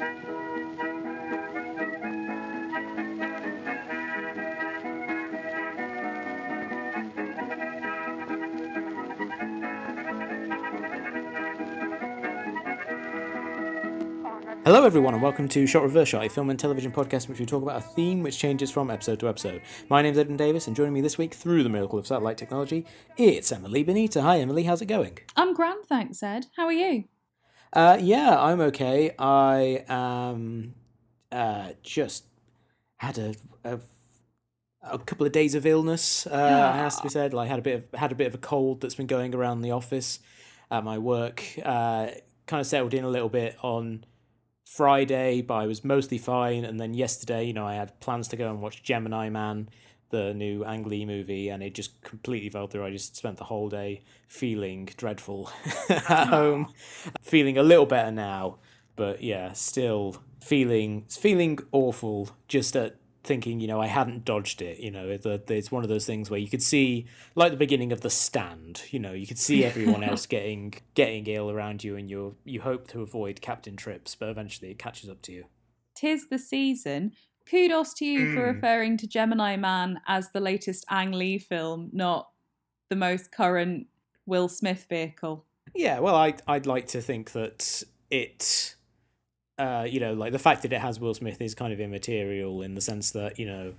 Hello, everyone, and welcome to Shot Reverse Shot, a film and television podcast in which we talk about a theme which changes from episode to episode. My name's Edwin Davis, and joining me this week through the miracle of satellite technology, it's Emily Benita. Hi, Emily, how's it going? I'm grand, thanks, Ed. How are you? Uh, yeah, I'm okay. I um, uh, just had a, a a couple of days of illness. Uh, has to be said. Like had a bit of had a bit of a cold that's been going around the office at my work. Uh, kind of settled in a little bit on Friday, but I was mostly fine. And then yesterday, you know, I had plans to go and watch Gemini Man, the new Ang Lee movie, and it just completely fell through. I just spent the whole day feeling dreadful at home, feeling a little better now, but yeah, still feeling feeling awful just at thinking, you know, I hadn't dodged it. You know, it's, it's one of those things where you could see, like the beginning of The Stand. You know, you could see everyone else getting getting ill around you, and you you hope to avoid captain trips, but eventually it catches up to you. Tis the season. Kudos to you for Mm. referring to Gemini Man as the latest Ang Lee film, not the most current Will Smith vehicle. Yeah, well, I I'd like to think that it, uh, you know, like the fact that it has Will Smith is kind of immaterial in the sense that you know,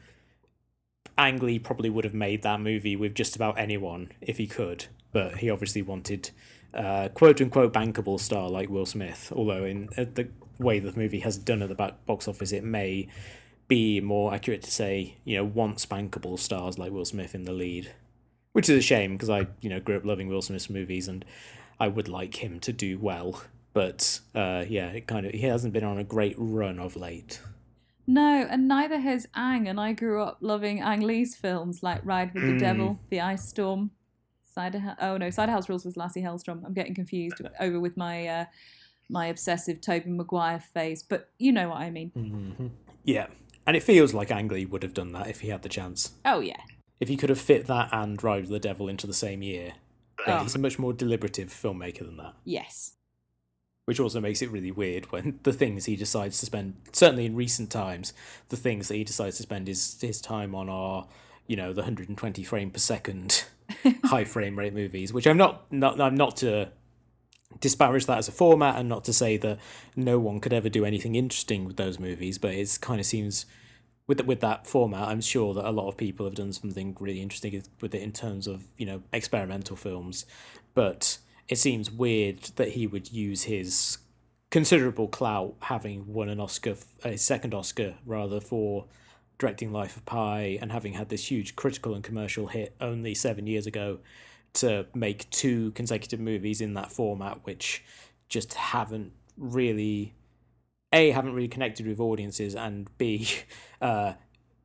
Ang Lee probably would have made that movie with just about anyone if he could, but he obviously wanted, uh, quote unquote bankable star like Will Smith. Although in uh, the way the movie has done at the back box office, it may be more accurate to say you know wants bankable stars like Will Smith in the lead which is a shame because I, you know, grew up loving Will Smith's movies and I would like him to do well. But uh, yeah, it kind of he hasn't been on a great run of late. No, and neither has Ang, and I grew up loving Ang Lee's films like Ride with the Mm. Devil, The Ice Storm, Cider. Oh no, Cider House Rules was Lasse Hallström. I'm getting confused over with my uh, my obsessive Tobey Maguire phase, but you know what I mean. Mm-hmm. Yeah, and it feels like Ang Lee would have done that if he had the chance. Oh yeah, If he could have fit that and Ride with the Devil into the same year, Oh. he's a much more deliberative filmmaker than that. yes. Which also makes it really weird when the things he decides to spend, certainly in recent times, the things that he decides to spend his his time on are, you know, the 120 frame per second high frame rate movies. Which I'm not, not I'm not to disparage that as a format, and not to say that no one could ever do anything interesting with those movies. But it kind of seems with with that format, I'm sure that a lot of people have done something really interesting with it in terms of you know experimental films, but it seems weird that he would use his considerable clout, having won an Oscar, a second Oscar rather for directing Life of Pi, and having had this huge critical and commercial hit only seven years ago, to make two consecutive movies in that format, which just haven't really a haven't really connected with audiences and b uh,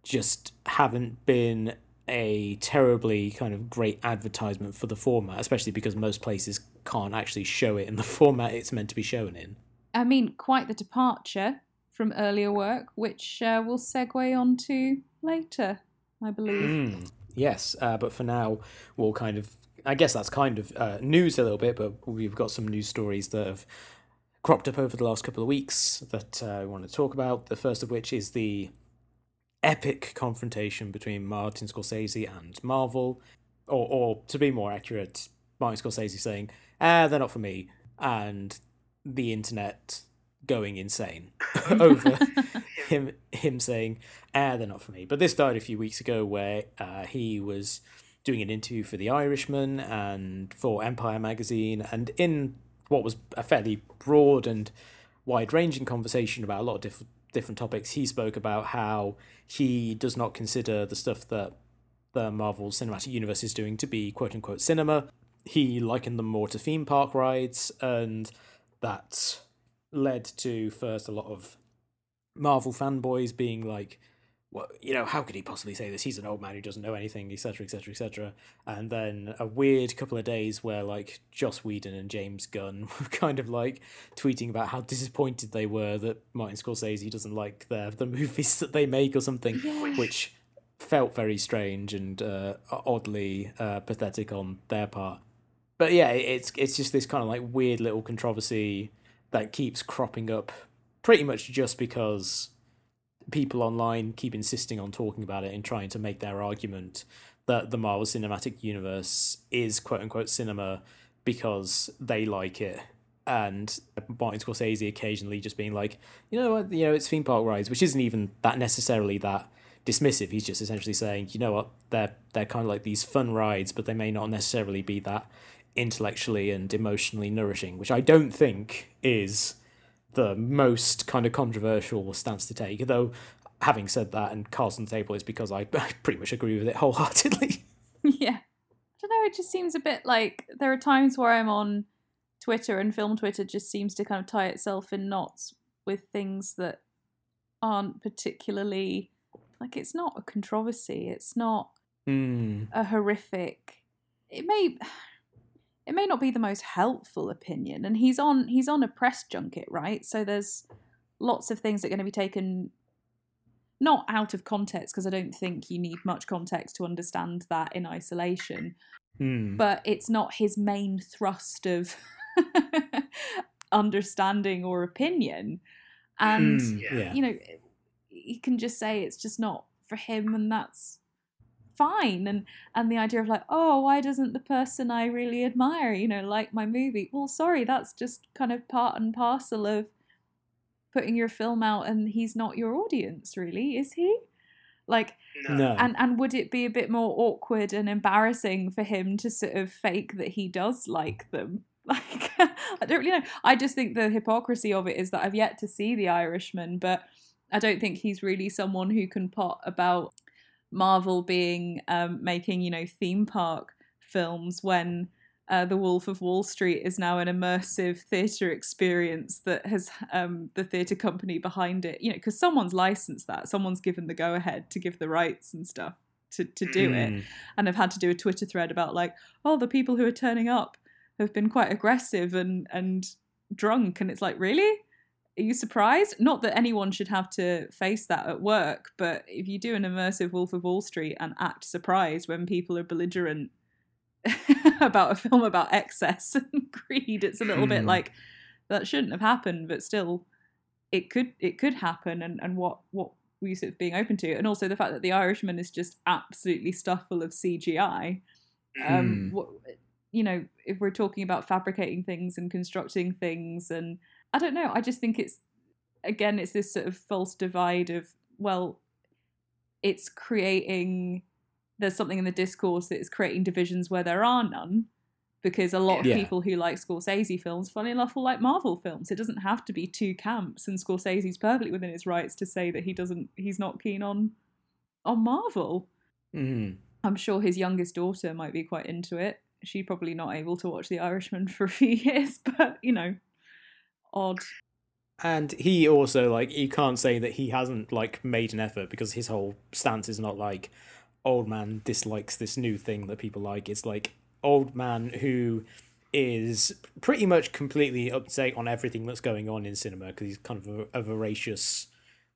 just haven't been a terribly kind of great advertisement for the format especially because most places can't actually show it in the format it's meant to be shown in I mean, quite the departure from earlier work, which uh, we'll segue on to later, I believe. Mm, yes uh, but for now we'll kind of i guess that's kind of uh, news a little bit but we've got some news stories that have cropped up over the last couple of weeks that uh, I want to talk about. The first of which is the epic confrontation between Martin Scorsese and Marvel, or, or to be more accurate, Martin Scorsese saying, "Ah, they're not for me," and the internet going insane over him him saying, "Ah, they're not for me." But this died a few weeks ago, where uh, he was doing an interview for The Irishman and for Empire magazine, and in what was a fairly broad and wide ranging conversation about a lot of different different topics, he spoke about how he does not consider the stuff that the Marvel Cinematic Universe is doing to be quote unquote cinema. He likened them more to theme park rides, and that led to first a lot of Marvel fanboys being like, well, you know, how could he possibly say this? He's an old man who doesn't know anything, etc., etc., etc. And then a weird couple of days where like Joss Whedon and James Gunn were kind of like tweeting about how disappointed they were that Martin Scorsese doesn't like their the movies that they make or something, Yeah. which felt very strange and uh, oddly uh, pathetic on their part. But yeah, it's it's just this kind of like weird little controversy that keeps cropping up pretty much just because people online keep insisting on talking about it and trying to make their argument that the Marvel Cinematic Universe is quote unquote cinema because they like it. And Martin Scorsese occasionally just being like, you know what, you know, it's theme park rides, which isn't even that necessarily that dismissive. He's just essentially saying, you know what, they're they're kind of like these fun rides, but they may not necessarily be that intellectually and emotionally nourishing, which I don't think is the most kind of controversial stance to take. Though, having said that, and cards on the table is because I, I pretty much agree with it wholeheartedly. yeah. I don't know, it just seems a bit like there are times where I'm on Twitter and film Twitter just seems to kind of tie itself in knots with things that aren't particularly like it's not a controversy, it's not Mm. a horrific it may it may not be the most helpful opinion and he's on he's on a press junket right so there's lots of things that are going to be taken not out of context because i don't think you need much context to understand that in isolation Mm. but it's not his main thrust of understanding or opinion and Mm, Yeah. yeah. you know he can just say it's just not for him and that's fine and and the idea of like oh why doesn't the person i really admire you know like my movie? Well sorry that's just kind of part and parcel of putting your film out and he's not your audience really is he? Like No. and and would it be a bit more awkward and embarrassing for him to sort of fake that he does like them? Like i don't really know. I just think the hypocrisy of it is that i've yet to see the irishman but i don't think he's really someone who can pot about marvel being um making you know theme park films when uh, the Wolf of Wall Street is now an immersive theatre experience that has um, the theatre company behind it. You know, because someone's licensed that, someone's given the go ahead to give the rights and stuff to to do it, Mm. and I've had to do a Twitter thread about like, oh, the people who are turning up have been quite aggressive and and drunk, and it's like, really? Are you surprised? Not that anyone should have to face that at work, but if you do an immersive Wolf of Wall Street and act surprised when people are belligerent about a film about excess and greed, it's a little bit Hmm. like that shouldn't have happened, but still, it could it could happen, and and what what we sort of being open to, and also the fact that The Irishman is just absolutely stuffed full of CGI. Um, Hmm. what, you know, if we're talking about fabricating things and constructing things, and I don't know, I just think it's again, it's this sort of false divide of well, it's creating. There's something in the discourse that is creating divisions where there are none, because a lot of Yeah. people who like Scorsese films, funny enough, will like Marvel films. It doesn't have to be two camps, and Scorsese's perfectly within his rights to say that he doesn't, he's not keen on on Marvel. Mm. I'm sure his youngest daughter might be quite into it. She's probably not able to watch The Irishman for a few years, but you know, odd. And he also like you can't say that he hasn't like made an effort because his whole stance is not like old man dislikes this new thing that people like. It's like old man who is pretty much completely up to date on everything that's going on in cinema because he's kind of a, a voracious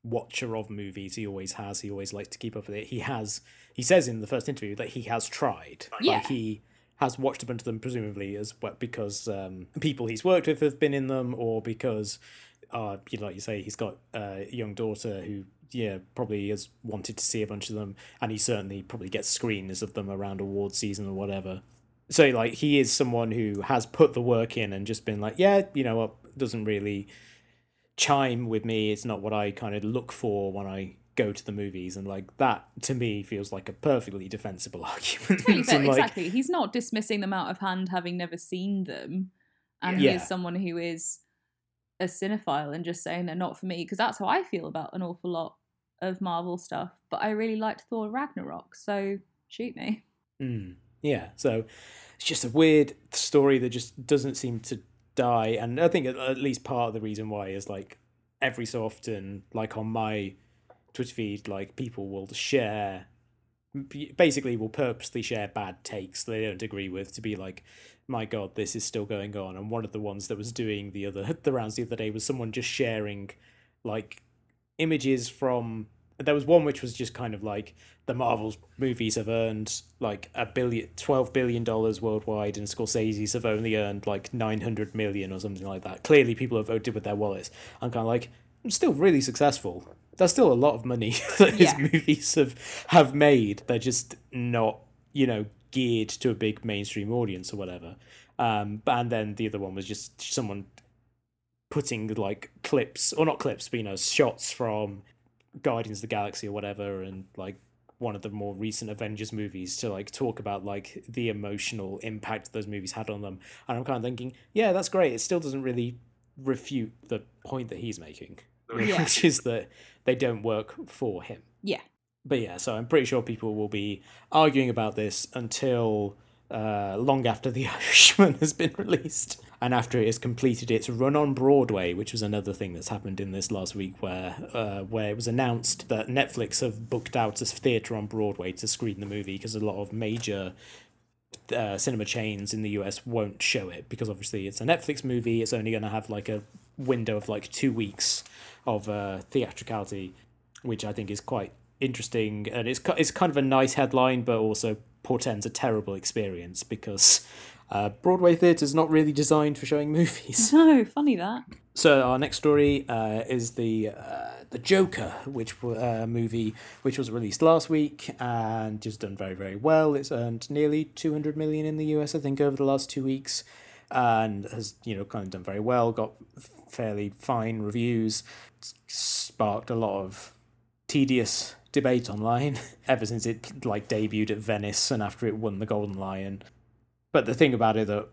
watcher of movies. He always has. He always likes to keep up with it. He has. He says in the first interview that he has tried. Yeah. Like he has watched a bunch of them, presumably as well because um, people he's worked with have been in them, or because, uh, you know, like you say, he's got a young daughter who, yeah, probably has wanted to see a bunch of them, and he certainly probably gets screeners of them around award season or whatever. So like he is someone who has put the work in and just been like, yeah, you know what, doesn't really chime with me. It's not what I kind of look for when I go to the movies, and like that to me feels like a perfectly defensible argument. Really fair, And, like, exactly. He's not dismissing them out of hand, having never seen them, and he Yeah. is someone who is a cinephile and just saying they're not for me because that's how I feel about an awful lot of Marvel stuff. But I really liked Thor Ragnarok, so shoot me. Mm, yeah, so it's just a weird story that just doesn't seem to die, and I think at least part of the reason why is like every so often, like on my Twitter feed, like people will share, basically will purposely share bad takes they don't agree with to be like, my god, this is still going on. And one of the ones that was doing the other the rounds the other day was someone just sharing like images from there was one which was just kind of like the Marvel movies have earned like a billion, twelve billion dollars worldwide, and Scorsese's have only earned like nine hundred million or something like that. Clearly, people have voted with their wallets. I'm kind of like, I'm still really successful. There's still a lot of money that his Yeah. movies have have made. They're just not, you know, geared to a big mainstream audience or whatever. Um, and then the other one was just someone putting like clips or not clips, but you know, shots from Guardians of the Galaxy or whatever, and like one of the more recent Avengers movies to like talk about like the emotional impact those movies had on them. And I'm kind of thinking, yeah, that's great. It still doesn't really refute the point that he's making, Yeah. which is that they don't work for him. Yeah. But yeah, so I'm pretty sure people will be arguing about this until uh, long after The Irishman has been released and after it has completed its run on Broadway, which was another thing that's happened in this last week, where uh, where it was announced that Netflix have booked out a theatre on Broadway to screen the movie because a lot of major uh, cinema chains in the US won't show it because obviously it's a Netflix movie. It's only going to have like a window of like two weeks of uh, theatricality, which I think is quite interesting. And it's it's kind of a nice headline, but also portends a terrible experience because uh, Broadway theatre is not really designed for showing movies. No, funny that. So our next story uh, is the uh, the Joker, which uh, movie which was released last week and just done very very well. It's earned nearly two hundred million in the US, I think, over the last two weeks, and has you know kind of done very well. Got fairly fine reviews. Sparked a lot of tedious debate online ever since it like debuted at Venice and after it won the Golden Lion. But the thing about it that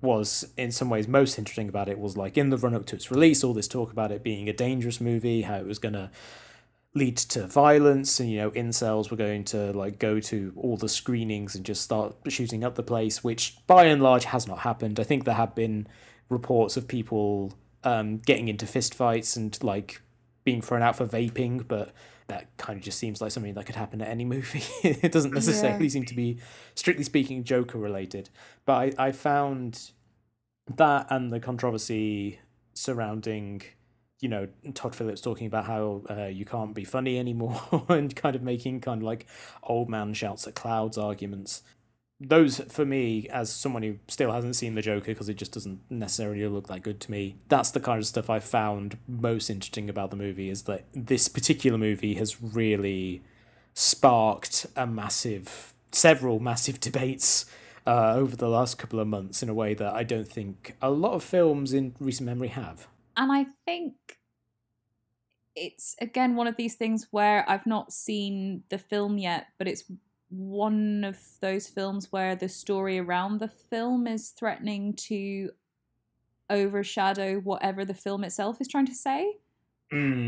was in some ways most interesting about it was like in the run up to its release, all this talk about it being a dangerous movie, how it was gonna lead to violence, and you know, incels were going to like go to all the screenings and just start shooting up the place, which by and large has not happened. I think there have been reports of people um, getting into fistfights and like being thrown out for vaping, but that kind of just seems like something that could happen at any movie. it doesn't necessarily Yeah. seem to be, strictly speaking, Joker related. But I, I found that and the controversy surrounding, you know, Todd Phillips talking about how uh, you can't be funny anymore and kind of making kind of like old man shouts at clouds arguments. Those, for me, as someone who still hasn't seen the Joker because it just doesn't necessarily look that good to me, that's the kind of stuff I found most interesting about the movie is that this particular movie has really sparked a massive, several massive debates uh, over the last couple of months in a way that I don't think a lot of films in recent memory have. And I think it's again one of these things where I've not seen the film yet, but it's one of those films where the story around the film is threatening to overshadow whatever the film itself is trying to say.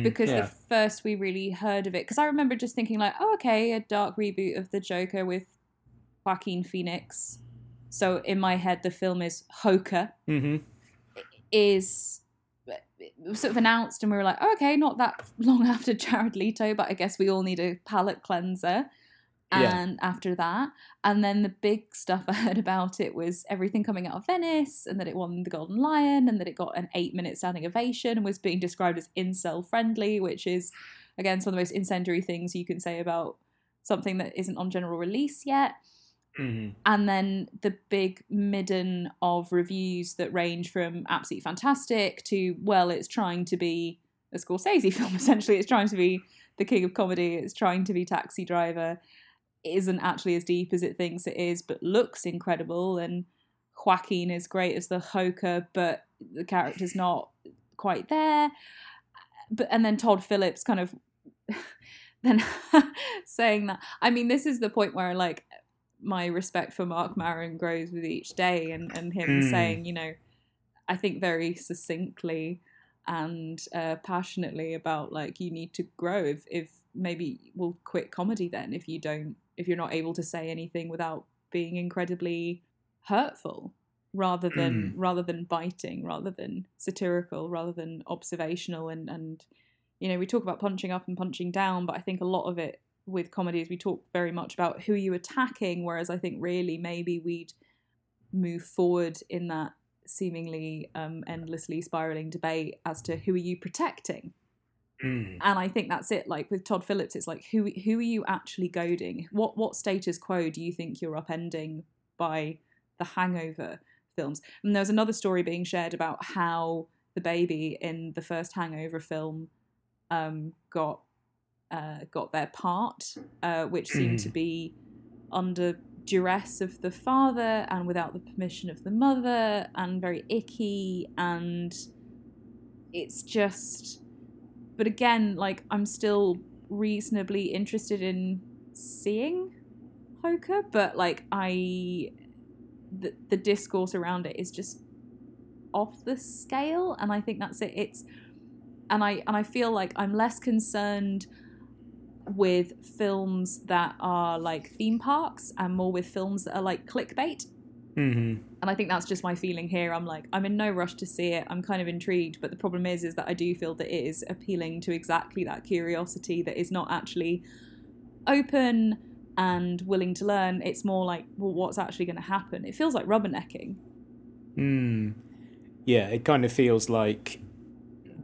because yeah. the first we really heard of it because i remember just thinking like oh okay a dark reboot of the joker with joaquin phoenix so in my head the film is hoka hmm is sort of announced and we were like oh, okay not that long after jared leto but i guess we all need a palate cleanser Yeah. and after that and then the big stuff i heard about it was everything coming out of venice and that it won the golden lion and that it got an eight minute standing ovation and was being described as incel friendly which is again some of the most incendiary things you can say about something that isn't on general release yet. Hmm and then the big midden of reviews that range from absolutely fantastic to well it's trying to be a scorsese film essentially. It's trying to be the king of comedy. It's trying to be taxi driver isn't actually as deep as it thinks it is but looks incredible and joaquin is great as the hoker but the character's not quite there but and then todd phillips kind of then saying that i mean this is the point where like my respect for Mark Maron grows with each day, and and him Mm. saying, you know, I think very succinctly and uh, passionately about like you need to grow. If if maybe we'll quit comedy then if you don't if you're not able to say anything without being incredibly hurtful rather than rather than biting rather than satirical rather than observational. And and you know we talk about punching up and punching down but i think a lot of it with comedy is we talk very much about who you're attacking whereas i think really maybe we'd move forward in that seemingly um, endlessly spiraling debate as to who are you protecting Mm. and I think that's it. Like with Todd Phillips, it's like who who are you actually goading? What what status quo do you think you're upending by the Hangover films? And there was another story being shared about how the baby in the first Hangover film um, got uh, got their part, uh, which seemed to be under duress of the father and without the permission of the mother, and very icky, and it's just. But again, like I'm still reasonably interested in seeing Hoka, but like I, the the discourse around it is just off the scale, and I think that's it. It's and I and I feel like I'm less concerned with films that are like theme parks and more with films that are like clickbait. Mm-hmm. And I think that's just my feeling here. I'm like, I'm in no rush to see it. I'm kind of intrigued, but the problem is, is that I do feel that it is appealing to exactly that curiosity that is not actually open and willing to learn. It's more like, well, what's actually going to happen? It feels like rubbernecking. Mm. Yeah, it kind of feels like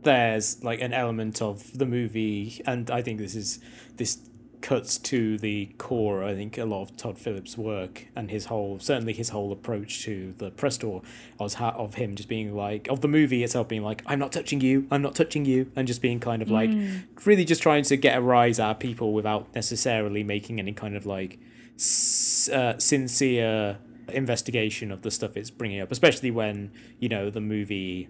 there's like an element of the movie, and I think this is this cuts to the core. I think a lot of Todd Phillips' work and his whole, certainly his whole approach to the press tour, was ha- of him just being like of the movie itself being like, "I'm not touching you, I'm not touching you," and just being kind of like really just trying to get a rise out of people without necessarily making any kind of like s- uh, sincere investigation of the stuff it's bringing up, especially when you know the movie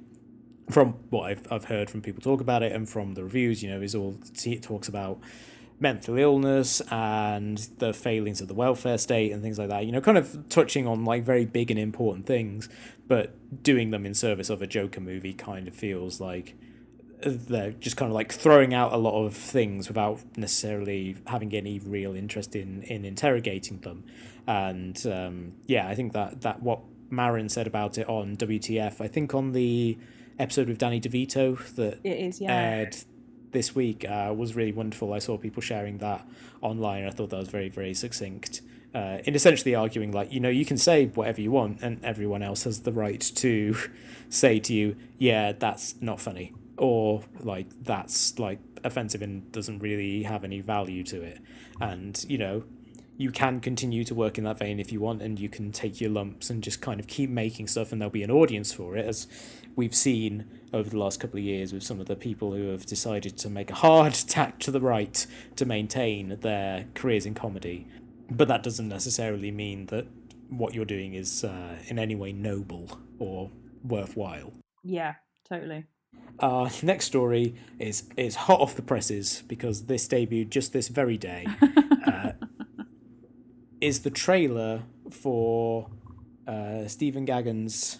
from what I've, I've heard from people talk about it and from the reviews, you know, is all it talks about mental illness and the failings of the welfare state and things like that. You know, kind of touching on like very big and important things, but doing them in service of a Joker movie kind of feels like they're just kind of like throwing out a lot of things without necessarily having any real interest in in interrogating them. And um, yeah, I think that that what Maron said about it on WTF, I think on the episode with Danny DeVito that It is, yeah. aired this week uh, was really wonderful. I saw people sharing that online. I thought that was very, very succinct. Uh, in essentially arguing, like, you know, you can say whatever you want, and everyone else has the right to say to you, yeah, that's not funny, or like, that's like offensive and doesn't really have any value to it. And, you know, you can continue to work in that vein if you want, and you can take your lumps and just kind of keep making stuff, and there'll be an audience for it, as we've seen over the last couple of years with some of the people who have decided to make a hard tack to the right to maintain their careers in comedy. But that doesn't necessarily mean that what you're doing is uh, in any way noble or worthwhile. yeah, totally. Our next story is is hot off the presses because this debuted just this very day. uh, is the trailer for uh, Stephen Gaghan's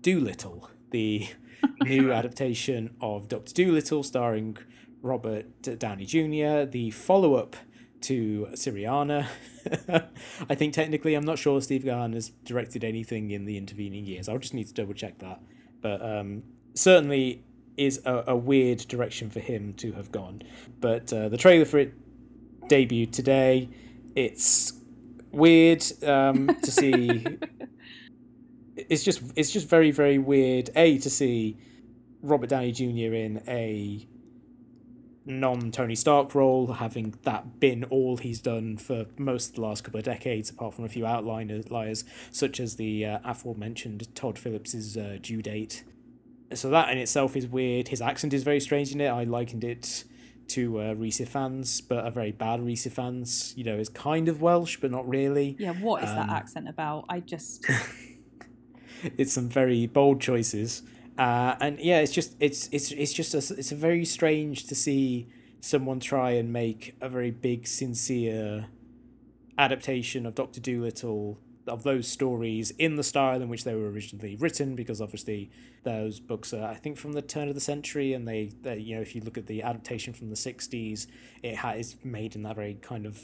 Dolittle, the new adaptation of Doctor Dolittle, starring Robert Downey Jr., the follow up to Syriana. I think technically, I'm not sure Steve Gaghan has directed anything in the intervening years. I'll just need to double check that. But um, certainly is a, a weird direction for him to have gone. But uh, the trailer for it debuted today. It's weird um, to see. it's just it's just very very weird. A to see Robert Downey Jr. in a non Tony Stark role, having that been all he's done for most of the last couple of decades, apart from a few outliers such as the uh, aforementioned Todd Phillips's uh, due date. So that in itself is weird. His accent is very strange in it. I likened it to uh, Rhys Ifans, but a very bad Rhys Ifans. You know, is kind of Welsh, but not really. Yeah, what is Um, that accent about? I just it's some very bold choices uh, and yeah it's just it's it's it's just a, it's a very strange to see someone try and make a very big sincere adaptation of Doctor Dolittle of those stories in the style in which they were originally written because obviously those books are I think from the turn of the century and they, they you know if you look at the adaptation from the 60s it ha- is made in that very kind of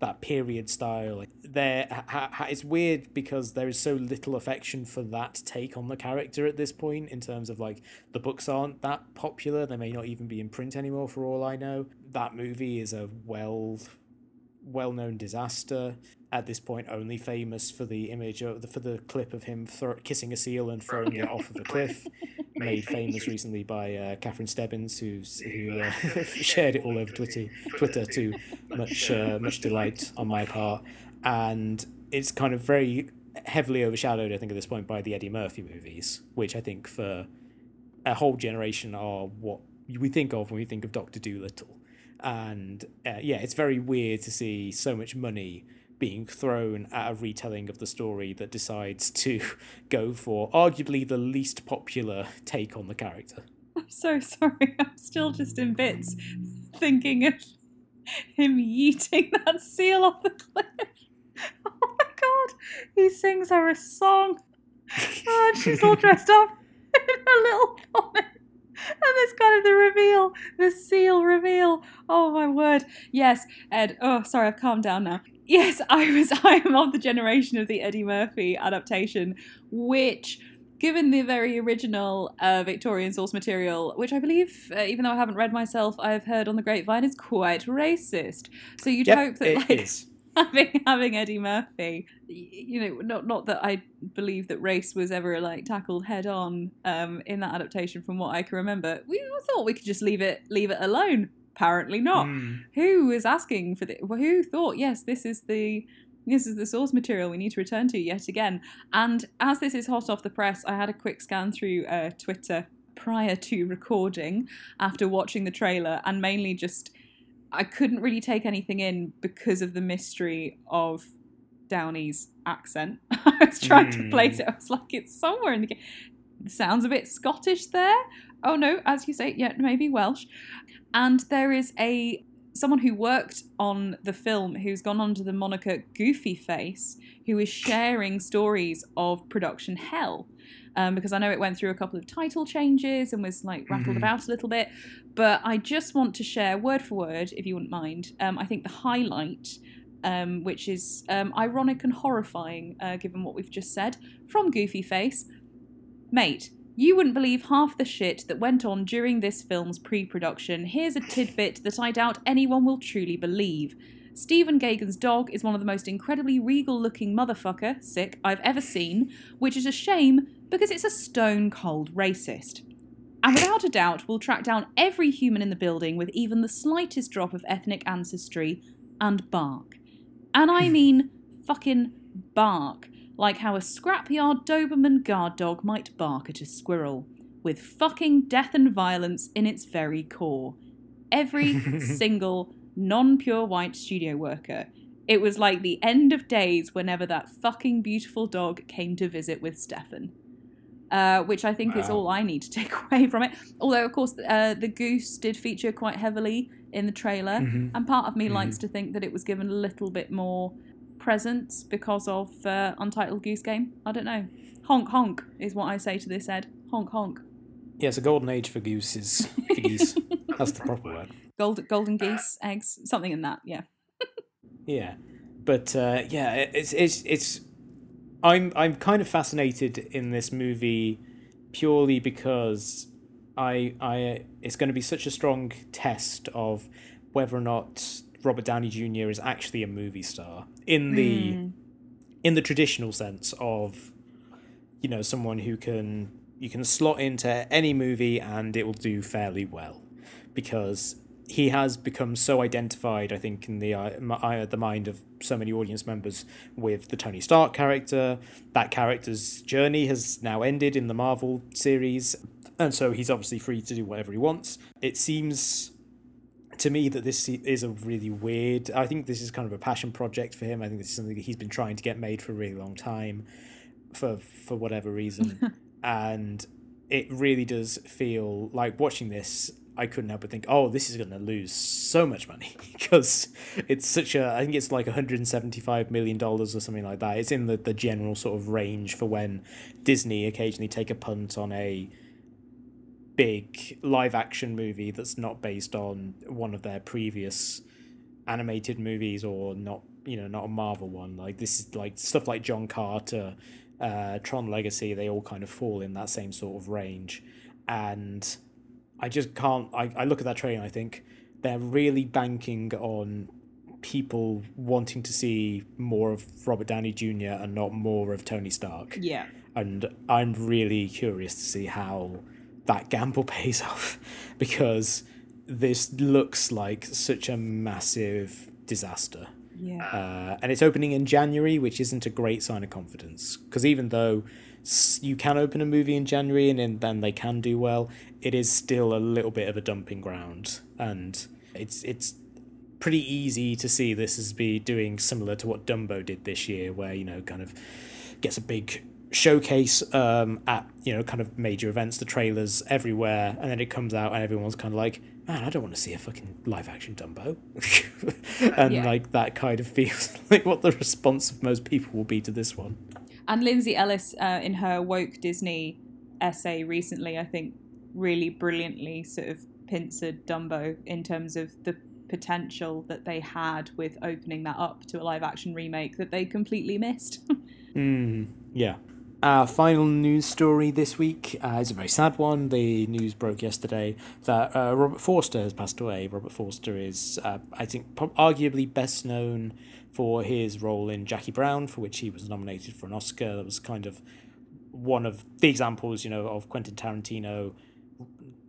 that period style. There ha- ha- it's weird because there is so little affection for that take on the character at this point in terms of like the books aren't that popular. They may not even be in print anymore for all I know. That movie is a well well-known disaster at this point only famous for the image of the, for the clip of him throw, kissing a seal and throwing it off of a cliff made famous recently by uh, Catherine Stebbins who's who uh, shared it all over Twitter Twitter to much uh, much delight. on my part. And it's kind of very heavily overshadowed I think at this point by the Eddie Murphy movies which I think for a whole generation are what we think of when we think of Doctor Dolittle, and uh, yeah, it's very weird to see so much money being thrown at a retelling of the story that decides to go for arguably the least popular take on the character. I'm so sorry. I'm still just in bits thinking of him yeeting that seal off the cliff. Oh my god. He sings her a song. Oh, and she's all dressed up in her little bonnet. And there's kind of the reveal, the seal reveal. Oh my word. Yes, Ed. Oh, sorry, I've calmed down now. Yes, I was I am of the generation of the Eddie Murphy adaptation, which given the very original uh, Victorian source material, which I believe, uh, even though I haven't read myself, I've heard on the grapevine is quite racist. So you'd Yep, hope that it like is. Having having Eddie Murphy, you know, not not that I believe that race was ever like tackled head on um, in that adaptation, from what I can remember. We thought we could just leave it leave it alone. Apparently not. Mm. Who is asking for the? Who thought yes, this is the this is the source material we need to return to yet again. And as this is hot off the press, I had a quick scan through uh, Twitter prior to recording after watching the trailer, and mainly just I couldn't really take anything in because of the mystery of Downey's accent. I was trying to Hmm. place it. I was like, it's somewhere in the game. Sounds a bit Scottish there. Oh no, as you say, yeah, maybe Welsh. And there is a someone who worked on the film who's gone under the moniker Goofy Face, who is sharing stories of production hell. Um, because I know it went through a couple of title changes and was like rattled Mhm. about a little bit. But I just want to share word for word, if you wouldn't mind. Um, I think the highlight, um, which is um, ironic and horrifying, uh, given what we've just said, from Goofy Face. Mate, you wouldn't believe half the shit that went on during this film's pre production. Here's a tidbit that I doubt anyone will truly believe. Stephen Gaghan's dog is one of the most incredibly regal looking motherfucker, sick, I've ever seen, which is a shame because it's a stone cold racist. And without a doubt, will track down every human in the building with even the slightest drop of ethnic ancestry and bark. And I mean fucking bark, like how a scrapyard Doberman guard dog might bark at a squirrel, with fucking death and violence in its very core. Every single non pure white studio worker. It was like the end of days whenever that fucking beautiful dog came to visit with Stefan. Uh, which I think is all I need to take away from it. Although, of course, uh, the goose did feature quite heavily in the trailer, Mhm. and part of me likes to think that it was given a little bit more presence because of uh, Untitled Goose Game. I don't know. Honk honk is what I say to this, Ed. Honk honk. Yes, a golden age for gooses. For geese. That's the proper word. Gold, golden geese, eggs, something in that. Yeah. Yeah, but uh, yeah, it's it's it's. I'm I'm kind of fascinated in this movie purely because I I it's going to be such a strong test of whether or not Robert Downey Jr. is actually a movie star in the Mm. in the traditional sense of you know someone who can you can slot into any movie and it will do fairly well because he has become so identified i think in the uh, uh, the mind of so many audience members with the Tony Stark character. That character's journey has now ended in the Marvel series and so he's obviously free to do whatever he wants. It seems to me that this is a really weird i think this is kind of a passion project for him. I think this is something that he's been trying to get made for a really long time for for whatever reason. And it really does feel like watching this i couldn't help but think oh this is going to lose so much money because it's such a i think it's like 175 million dollars or something like that. It's in the, the general sort of range for when disney occasionally take a punt on a big live action movie that's not based on one of their previous animated movies or not you know not a marvel one. Like this is like stuff like john carter uh tron legacy they all kind of fall in that same sort of range. And i just can't i, I look at that trailer and i think they're really banking on people wanting to see more of robert downey jr and not more of tony stark Yeah. and I'm really curious to see how that gamble pays off because this looks like such a massive disaster. Yeah. Uh, and it's opening in January, which isn't a great sign of confidence because even though you can open a movie in January and then they can do well. It is still a little bit of a dumping ground, and it's it's pretty easy to see this as be doing similar to what Dumbo did this year, where you know kind of gets a big showcase um, at you know kind of major events, the trailers everywhere, and then it comes out and everyone's kind of like, man, I don't want to see a fucking live action Dumbo, and yeah. like that kind of feels like what the response of most people will be to this one. And Lindsay Ellis, uh, in her woke Disney essay recently, I think really brilliantly sort of pincered Dumbo in terms of the potential that they had with opening that up to a live action remake that they completely missed. mm, yeah. Our final news story this week uh, is a very sad one. The news broke yesterday that uh, Robert Forster has passed away. Robert Forster is, uh, I think, arguably best known for his role in Jackie Brown, for which he was nominated for an Oscar. That was kind of one of the examples, you know, of Quentin Tarantino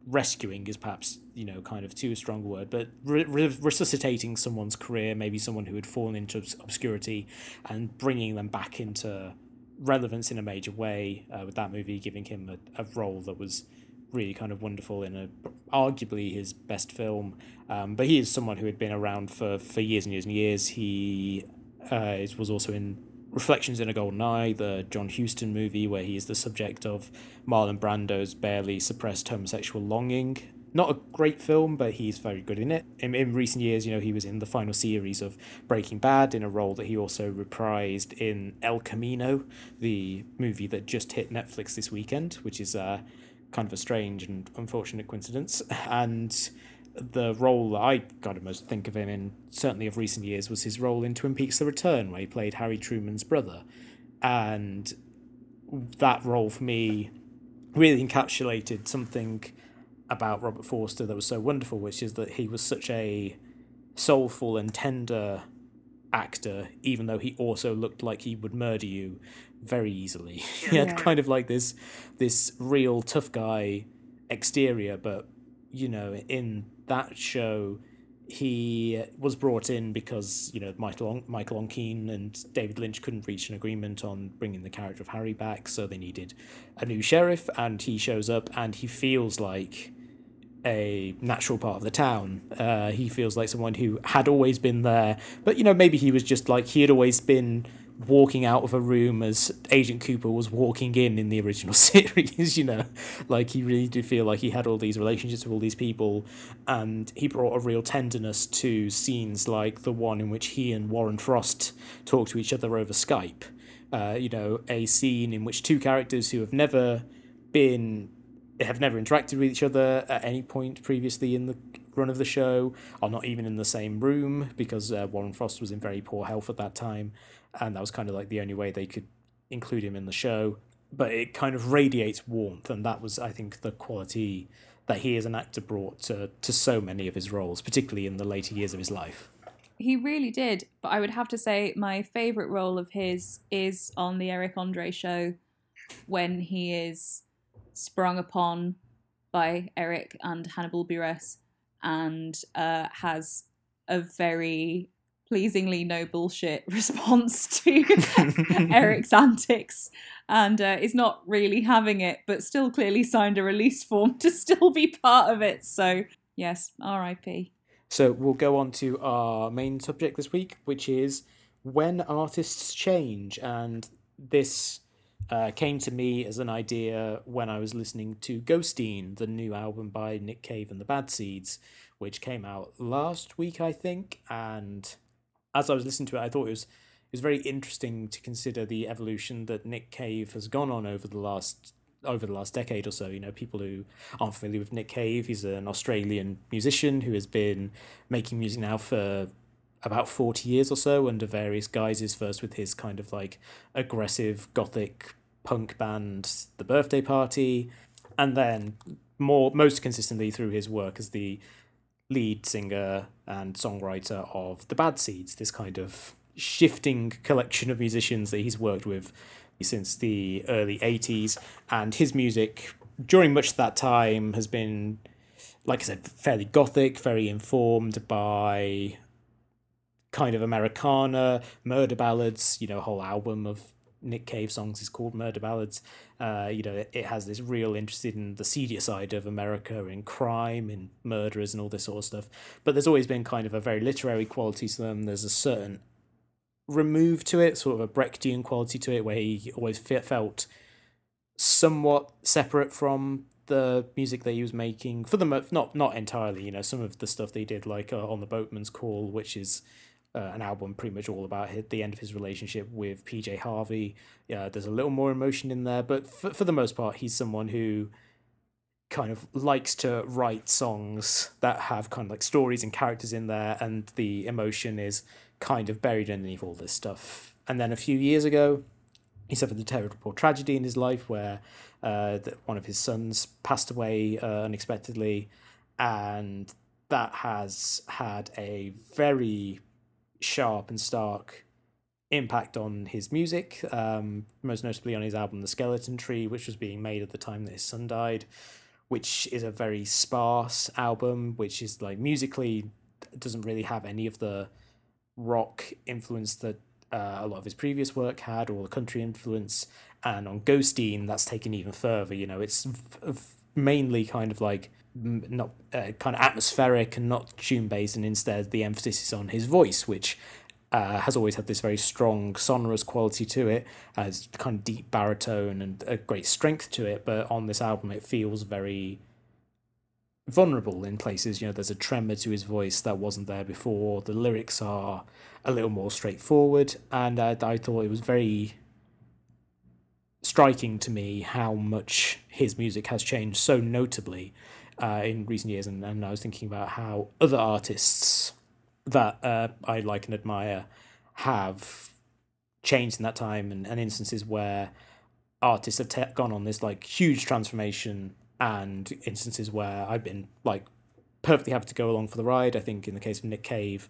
rescuing is perhaps you know kind of too strong a word, but re- re- resuscitating someone's career, maybe someone who had fallen into obscurity, and bringing them back into relevance in a major way uh, with that movie, giving him a, a role that was really kind of wonderful in a arguably his best film. Um, but he is someone who had been around for, for years and years and years. He uh, was also in Reflections in a Golden Eye, the John Huston movie, where he is the subject of Marlon Brando's barely suppressed homosexual longing not a great film, but he's very good in it. In, in recent years, you know, he was in the final series of Breaking Bad in a role that he also reprised in El Camino, the movie that just hit Netflix this weekend, which is uh, kind of a strange and unfortunate coincidence. And the role that I got to most think of him in, certainly of recent years, was his role in Twin Peaks The Return, where he played Harry Truman's brother. And that role for me really encapsulated something about Robert Forster that was so wonderful, which is that he was such a soulful and tender actor, even though he also looked like he would murder you very easily. he had kind of like this this real tough guy exterior, but you know, in that show he was brought in because you know Michael Michael Ontkean and David Lynch couldn't reach an agreement on bringing the character of Harry back, so they needed a new sheriff, and he shows up and he feels like a natural part of the town. Uh, he feels like someone who had always been there, but you know, maybe he was just like he had always been walking out of a room as Agent Cooper was walking in in the original series. You know, like he really did feel like he had all these relationships with all these people, and he brought a real tenderness to scenes like the one in which he and Warren Frost talk to each other over Skype. Uh, you know, a scene in which two characters who have never been have never interacted with each other at any point previously in the run of the show, are not even in the same room because uh, Warren Frost was in very poor health at that time, and that was kind of like the only way they could include him in the show. But it kind of radiates warmth, and that was, I think, the quality that he as an actor brought to, to so many of his roles, particularly in the later years of his life. He really did, but I would have to say my favourite role of his is on the Eric Andre show when he is sprung upon by Eric and Hannibal Buress and uh, has a very pleasingly no bullshit response to Eric's antics and uh, is not really having it, but still clearly signed a release form to still be part of it. So, yes, RIP. So, we'll go on to our main subject this week, which is when artists change. And this uh, came to me as an idea when I was listening to Ghosteen, the new album by Nick Cave and the Bad Seeds, which came out last week, I think. And as I was listening to it, I thought it was it was very interesting to consider the evolution that Nick Cave has gone on over the last over the last decade or so. You know, people who aren't familiar with Nick Cave, he's an Australian musician who has been making music now for about 40 years or so under various guises first with his kind of like aggressive gothic punk band The Birthday Party, and then more most consistently through his work as the lead singer and songwriter of The Bad Seeds, this kind of shifting collection of musicians that he's worked with since the early 80s. And his music during much of that time has been, like I said, fairly gothic, very informed by kind of Americana, murder ballads, you know, a whole album of Nick Cave songs is called Murder Ballads. Uh, you know, it, it, has this real interest in the seedier side of America, in crime, in murderers, and all this sort of stuff. But there's always been kind of a very literary quality to them. There's a certain remove to it, sort of a Brechtian quality to it, where he always felt somewhat separate from the music that he was making for the not not entirely you know some of the stuff they did like uh, on the boatman's call which is uh, an album pretty much all about his, the end of his relationship with PJ Harvey. Yeah, there's a little more emotion in there, but for, for the most part, he's someone who kind of likes to write songs that have kind of like stories and characters in there, and the emotion is kind of buried underneath all this stuff. And then a few years ago, he suffered a terrible tragedy in his life where uh, one of his sons passed away uh, unexpectedly, and that has had a very sharp and stark impact on his music, um, most notably on his album The Skeleton Tree, which was being made at the time that his son died, which is a very sparse album, which is like musically doesn't really have any of the rock influence that uh, a lot of his previous work had, or the country influence. And on Ghosteen, that's taken even further. You know, it's mainly kind of like not uh, kind of atmospheric and not tune based, and instead the emphasis is on his voice, which uh, has always had this very strong sonorous quality to it, has kind of deep baritone and a great strength to it. But on this album, it feels very vulnerable in places. You know, there's a tremor to his voice that wasn't there before. The lyrics are a little more straightforward, and uh, I thought it was very striking to me how much his music has changed so notably uh, in recent years, and, and I was thinking about how other artists that uh, I like and admire have changed in that time, and, and instances where artists have te- gone on this like huge transformation, and instances where I've been like perfectly happy to go along for the ride. I think in the case of Nick Cave,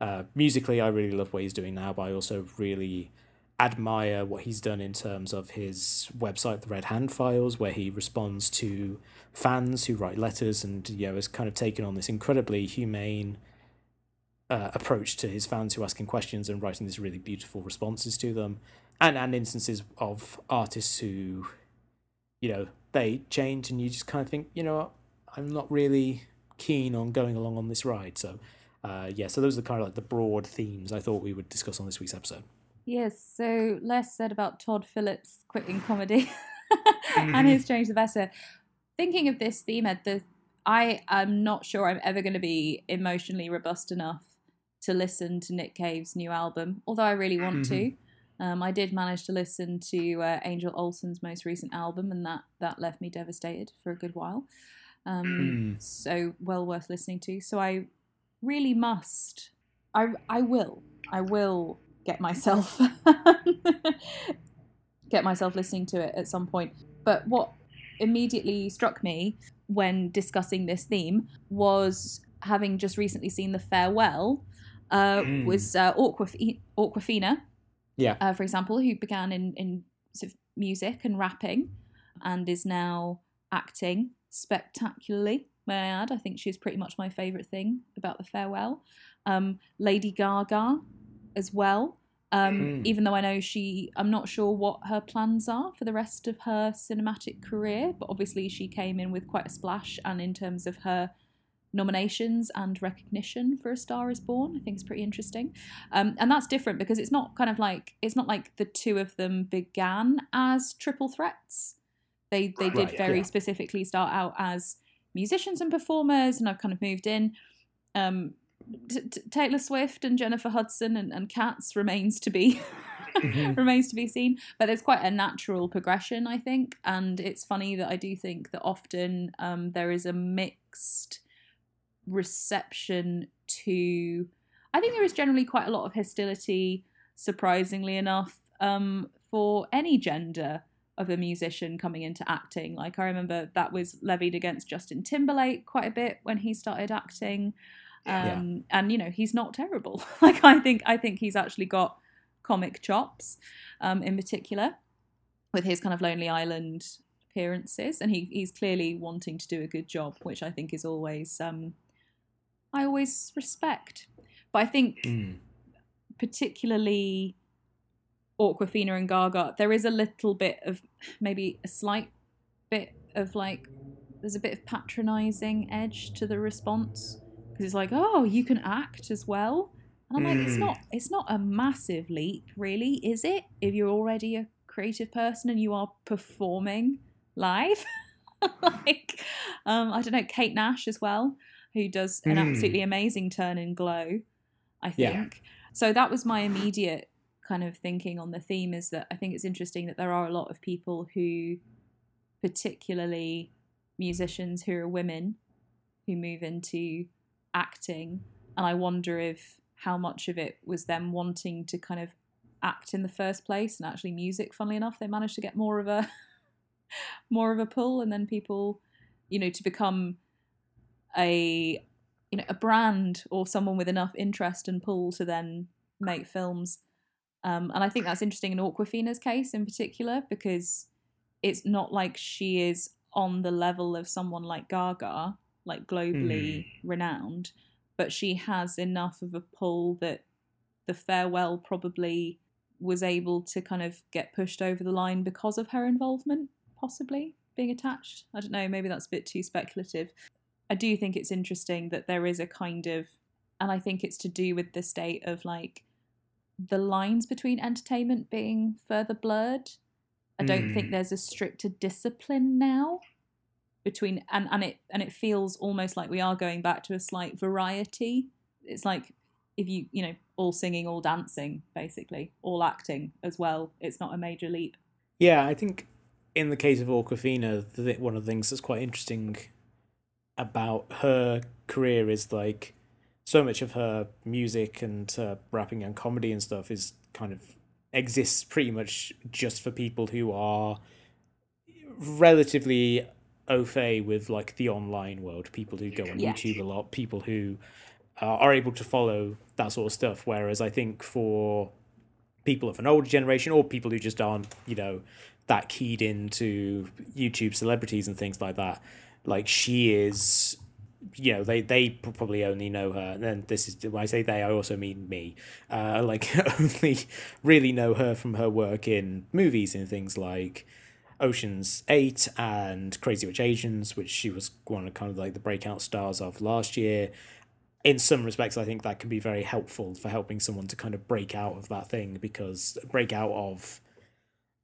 uh, musically, I really love what he's doing now, but I also really admire what he's done in terms of his website, the Red Hand Files, where he responds to fans who write letters and you know has kind of taken on this incredibly humane uh, approach to his fans who ask him questions and writing these really beautiful responses to them, and and instances of artists who, you know, they change and you just kind of think, you know, I'm not really keen on going along on this ride. So, uh, yeah, so those are kind of like the broad themes I thought we would discuss on this week's episode. Yes, so less said about Todd Phillips quitting comedy mm-hmm. and his change the better. Thinking of this theme, Ed, the, I am not sure I'm ever going to be emotionally robust enough to listen to Nick Cave's new album, although I really want mm-hmm. to. Um, I did manage to listen to uh, Angel Olsen's most recent album, and that that left me devastated for a good while. Um, mm. So well worth listening to. So I really must. I I will. I will get myself get myself listening to it at some point. But what immediately struck me when discussing this theme was having just recently seen the farewell uh, mm. was uh, Awkwaf- Awkwafina, yeah, uh, for example, who began in in sort of music and rapping, and is now acting spectacularly. May I add? I think she's pretty much my favourite thing about the farewell. Um, Lady Gaga as well. Um, mm. Even though I know she, I'm not sure what her plans are for the rest of her cinematic career, but obviously she came in with quite a splash, and in terms of her nominations and recognition for A Star Is Born, I think is pretty interesting. Um, and that's different because it's not kind of like it's not like the two of them began as triple threats. They they did right, very yeah. specifically start out as musicians and performers, and I've kind of moved in. Um, T- T- Taylor Swift and Jennifer Hudson and, and Cats remains to be mm-hmm. remains to be seen. But there's quite a natural progression, I think, and it's funny that I do think that often um, there is a mixed reception to. I think there is generally quite a lot of hostility, surprisingly enough, um, for any gender of a musician coming into acting. Like I remember that was levied against Justin Timberlake quite a bit when he started acting um, yeah. and you know he's not terrible like i think i think he's actually got comic chops um, in particular with his kind of lonely island appearances and he, he's clearly wanting to do a good job which i think is always um, i always respect but i think mm. particularly Awkwafina and Gaga, there is a little bit of maybe a slight bit of like there's a bit of patronizing edge to the response because it's like, oh, you can act as well. And I'm like, it's Mm. not it's not a massive leap, really, is it? If you're already a creative person and you are performing live. like um, I don't know, Kate Nash as well, who does an Mm. absolutely amazing turn in glow, I think. Yeah. So that was my immediate kind of thinking on the theme is that I think it's interesting that there are a lot of people who particularly musicians who are women who move into acting and I wonder if how much of it was them wanting to kind of act in the first place and actually music funnily enough they managed to get more of a more of a pull and then people you know to become a you know a brand or someone with enough interest and pull to then make films. Um, and I think that's interesting in Awkwafina's case in particular because it's not like she is on the level of someone like Gaga, like globally renowned, but she has enough of a pull that the farewell probably was able to kind of get pushed over the line because of her involvement, possibly being attached. I don't know, maybe that's a bit too speculative. I do think it's interesting that there is a kind of, and I think it's to do with the state of like the lines between entertainment being further blurred. I don't think Mm. there's a stricter discipline now between and, and it and it feels almost like we are going back to a slight variety. It's like if you you know all singing, all dancing, basically, all acting as well. It's not a major leap. Yeah, I think in the case of Awkwafina, one of the things that's quite interesting about her career is like so much of her music and uh, rapping and comedy and stuff is kind of exists pretty much just for people who are relatively au fait with like the online world, people who go on Yes. YouTube a lot, people who uh, are able to follow that sort of stuff. Whereas I think for people of an older generation or people who just aren't, you know, that keyed into YouTube celebrities and things like that, like she is, you know, they they probably only know her. And then this is when I say they, I also mean me. Uh, like only really know her from her work in movies and things like. Ocean's Eight and Crazy Rich Asians, which she was one of kind of like the breakout stars of last year. In some respects, I think that can be very helpful for helping someone to kind of break out of that thing because break out of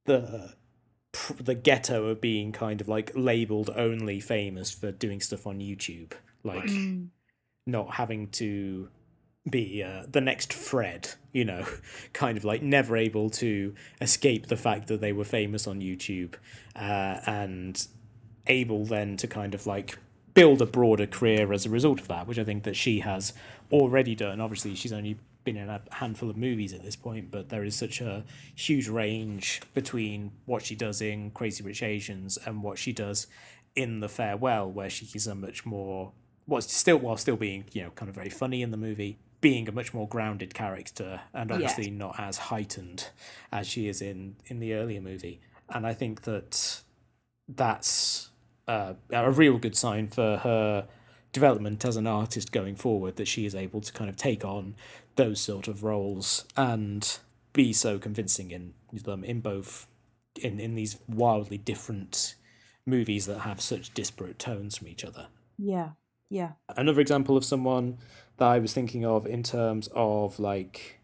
the the ghetto of being kind of like labeled only famous for doing stuff on YouTube, like mm. not having to be uh, the next Fred, you know, kind of like never able to escape the fact that they were famous on YouTube, uh, and able then to kind of like build a broader career as a result of that, which I think that she has already done. Obviously, she's only been in a handful of movies at this point, but there is such a huge range between what she does in Crazy Rich Asians and what she does in The Farewell, where she is a much more was still while still being you know kind of very funny in the movie being a much more grounded character and obviously not as heightened as she is in in the earlier movie. And i think that that's uh, a real good sign for her development as an artist going forward that she is able to kind of take on those sort of roles and be so convincing in them in both in in these wildly different movies that have such disparate tones from each other. Yeah, yeah. another example of someone that I was thinking of in terms of like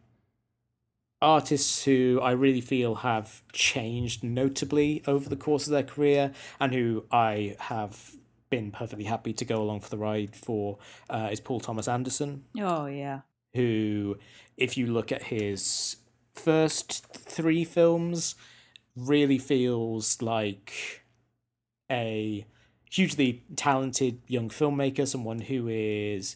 artists who I really feel have changed notably over the course of their career and who I have been perfectly happy to go along for the ride for uh, is Paul Thomas Anderson Oh yeah. who if you look at his first three films really feels like a hugely talented young filmmaker someone who is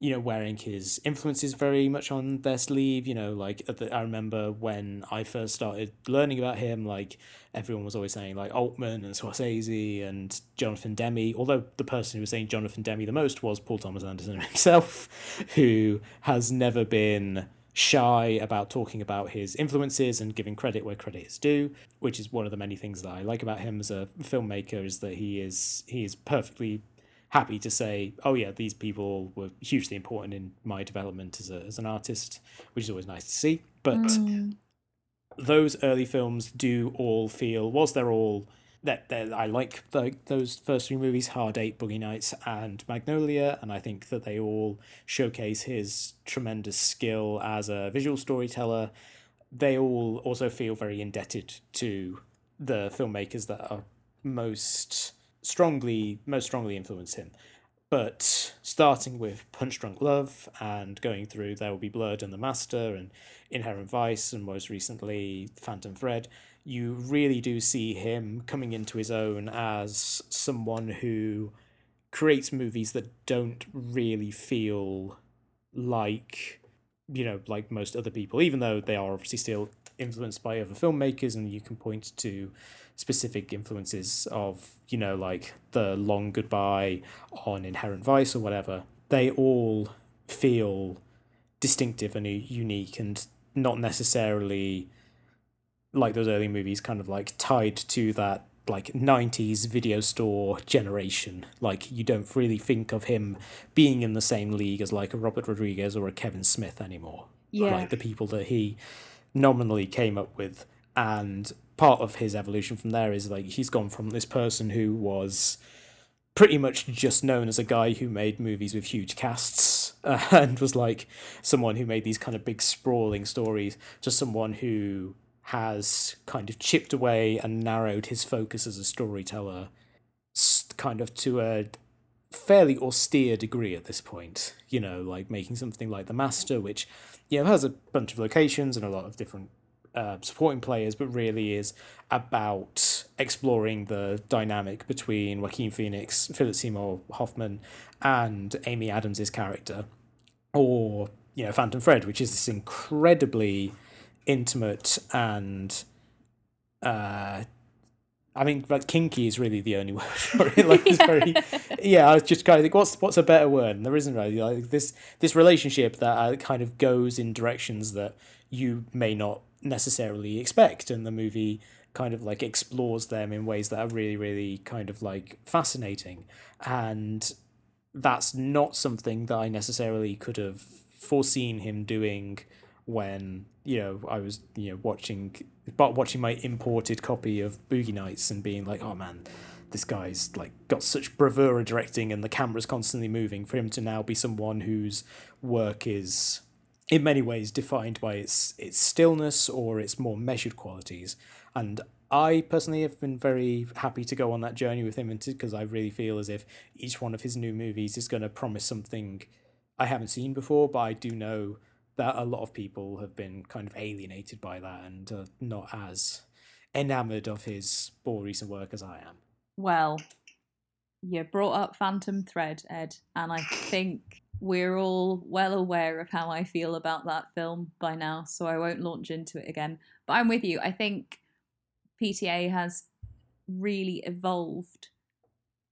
you know wearing his influences very much on their sleeve you know like the, i remember when i first started learning about him like everyone was always saying like altman and scorsese and jonathan Demme. although the person who was saying jonathan Demme the most was paul thomas anderson himself who has never been shy about talking about his influences and giving credit where credit is due which is one of the many things that i like about him as a filmmaker is that he is he is perfectly happy to say, oh yeah, these people were hugely important in my development as a as an artist, which is always nice to see. But mm. those early films do all feel, whilst they're all that I like the, those first three movies, Hard Eight, Boogie Nights, and Magnolia, and I think that they all showcase his tremendous skill as a visual storyteller. They all also feel very indebted to the filmmakers that are most strongly most strongly influence him. But starting with Punch Drunk Love and going through There Will Be Blood and The Master and Inherent Vice and most recently Phantom Thread, you really do see him coming into his own as someone who creates movies that don't really feel like you know like most other people even though they are obviously still influenced by other filmmakers and you can point to specific influences of you know like the long goodbye on inherent vice or whatever they all feel distinctive and unique and not necessarily like those early movies kind of like tied to that like 90s video store generation. Like you don't really think of him being in the same league as like a robert rodriguez or a kevin smith anymore. Yeah. like the people that he nominally came up with and part of his evolution from there is like he's gone from this person who was pretty much just known as a guy who made movies with huge casts uh, and was like someone who made these kind of big sprawling stories to someone who has kind of chipped away and narrowed his focus as a storyteller kind of to a fairly austere degree at this point you know like making something like the master which you know has a bunch of locations and a lot of different uh, supporting players but really is about exploring the dynamic between Joaquin Phoenix, Philip Seymour Hoffman, and Amy Adams's character, or you know Phantom Thread, which is this incredibly intimate and uh I mean, like kinky is really the only word for it. Like, it's very, yeah. I was just kind of think, what's what's a better word? And there isn't really like this this relationship that uh, kind of goes in directions that you may not necessarily expect, and the movie kind of like explores them in ways that are really, really kind of like fascinating, and that's not something that I necessarily could have foreseen him doing when you know I was you know watching but watching my imported copy of Boogie Nights and being like, oh man, this guy's like got such bravura directing and the camera's constantly moving. For him to now be someone whose work is in many ways defined by its its stillness or its more measured qualities. And I personally have been very happy to go on that journey with him because I really feel as if each one of his new movies is going to promise something I haven't seen before, but I do know that a lot of people have been kind of alienated by that and uh, not as enamored of his more recent work as I am. Well, you brought up Phantom Thread, Ed, and I think we're all well aware of how I feel about that film by now, so I won't launch into it again. But I'm with you. I think PTA has really evolved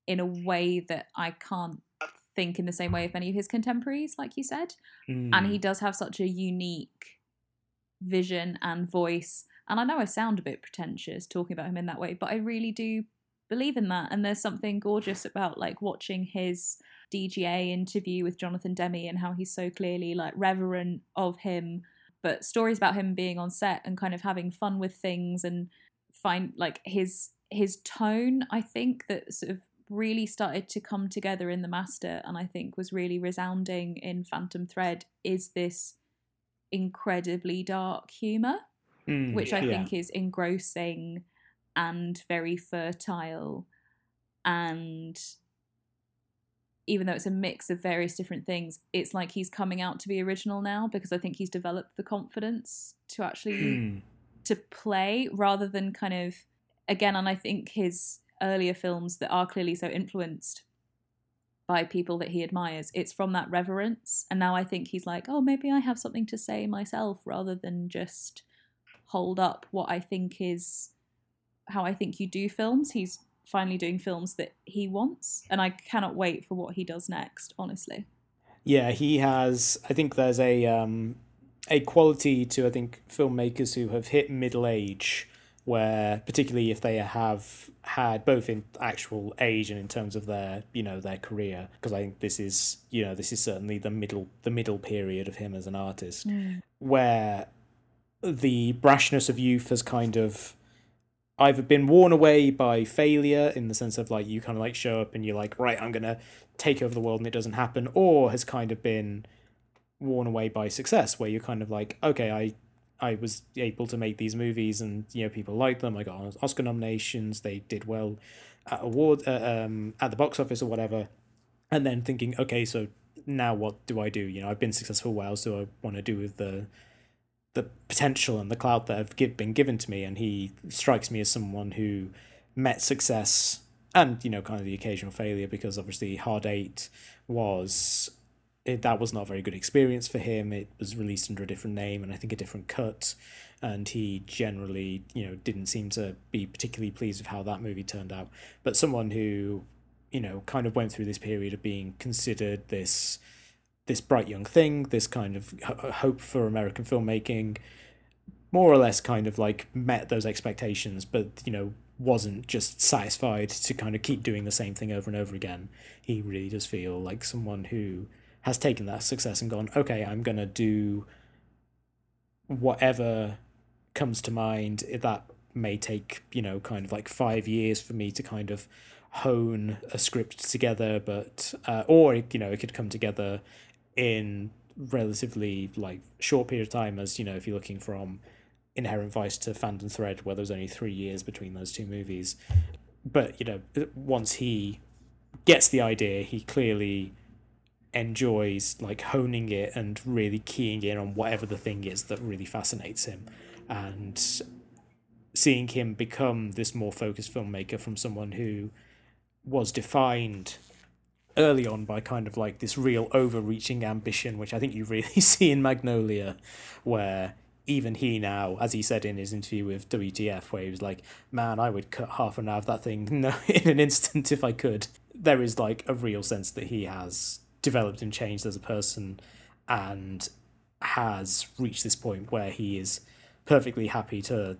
in a way that I can't think in the same way of many of his contemporaries, like you said. Mm. And he hmm. does have such a unique vision and voice. And I know I sound a bit pretentious talking about him in that way, but I really do believe in that. And there's something gorgeous about like watching his DGA interview with Jonathan Demme and how he's so clearly like reverent of him, but stories about him being on set and kind of having fun with things and find like his his tone, I think that sort of really started to come together in the master and i think was really resounding in phantom thread is this incredibly dark humor mm, which i yeah. think is engrossing and very fertile and even though it's a mix of various different things it's like he's coming out to be original now because i think he's developed the confidence to actually mm. to play rather than kind of again and i think his earlier films that are clearly so influenced by people that he admires. It's from that reverence. And now I think he's like, oh, maybe I have something to say myself rather than just hold up what I think is how I think you do films. He's finally doing films that he wants. And I cannot wait for what he does next, honestly. Yeah, he has. I think there's a. Um, a quality to I think filmmakers who have hit middle age where particularly if they have had both in actual age and in terms of their you know their career because i think this is you know this is certainly the middle the middle period of him as an artist mm. where the brashness of youth has kind of either been worn away by failure in the sense of like you kind of like show up and you're like right i'm gonna take over the world and it doesn't happen or has kind of been worn away by success where you're kind of like okay i i was able to make these movies and you know people like them. I got oscar nominations. They did well at award uh, um at the box office or whatever. And then thinking okay so now what do i do? You know i've been successful. Else do i want to do with the the potential and the clout that have give, been given to me and he strikes me as someone who met success and you know kind of the occasional failure because obviously hard eight was it, that was not a very good experience for him. It was released under a different name and i think a different cut. And he generally you know didn't seem to be particularly pleased with how that movie turned out. But someone who you know kind of went through this period of being considered this this bright young thing, this kind of hope for American filmmaking, more or less kind of like met those expectations, but you know wasn't just satisfied to kind of keep doing the same thing over and over again. He really does feel like someone who has taken that success and gone, okay, I'm gonna do whatever comes to mind. That may take you know kind of like five years for me to kind of hone a script together, but uh, or you know it could come together in relatively like short period of time as you know if you're looking from inherent vice to phantom thread where there's only three years between those two movies. But you know once he gets the idea he clearly enjoys like honing it and really keying in on whatever the thing is that really fascinates him. And seeing him become this more focused filmmaker from someone who was defined early on by kind of like this real overreaching ambition, which I think you really see in Magnolia, where even he now, as he said in his interview with WTF, where he was like, "Man, I would cut half an hour of that thing in an instant if I could." There is like a real sense that he has developed and changed as a person, and has reached this point where he is perfectly happy to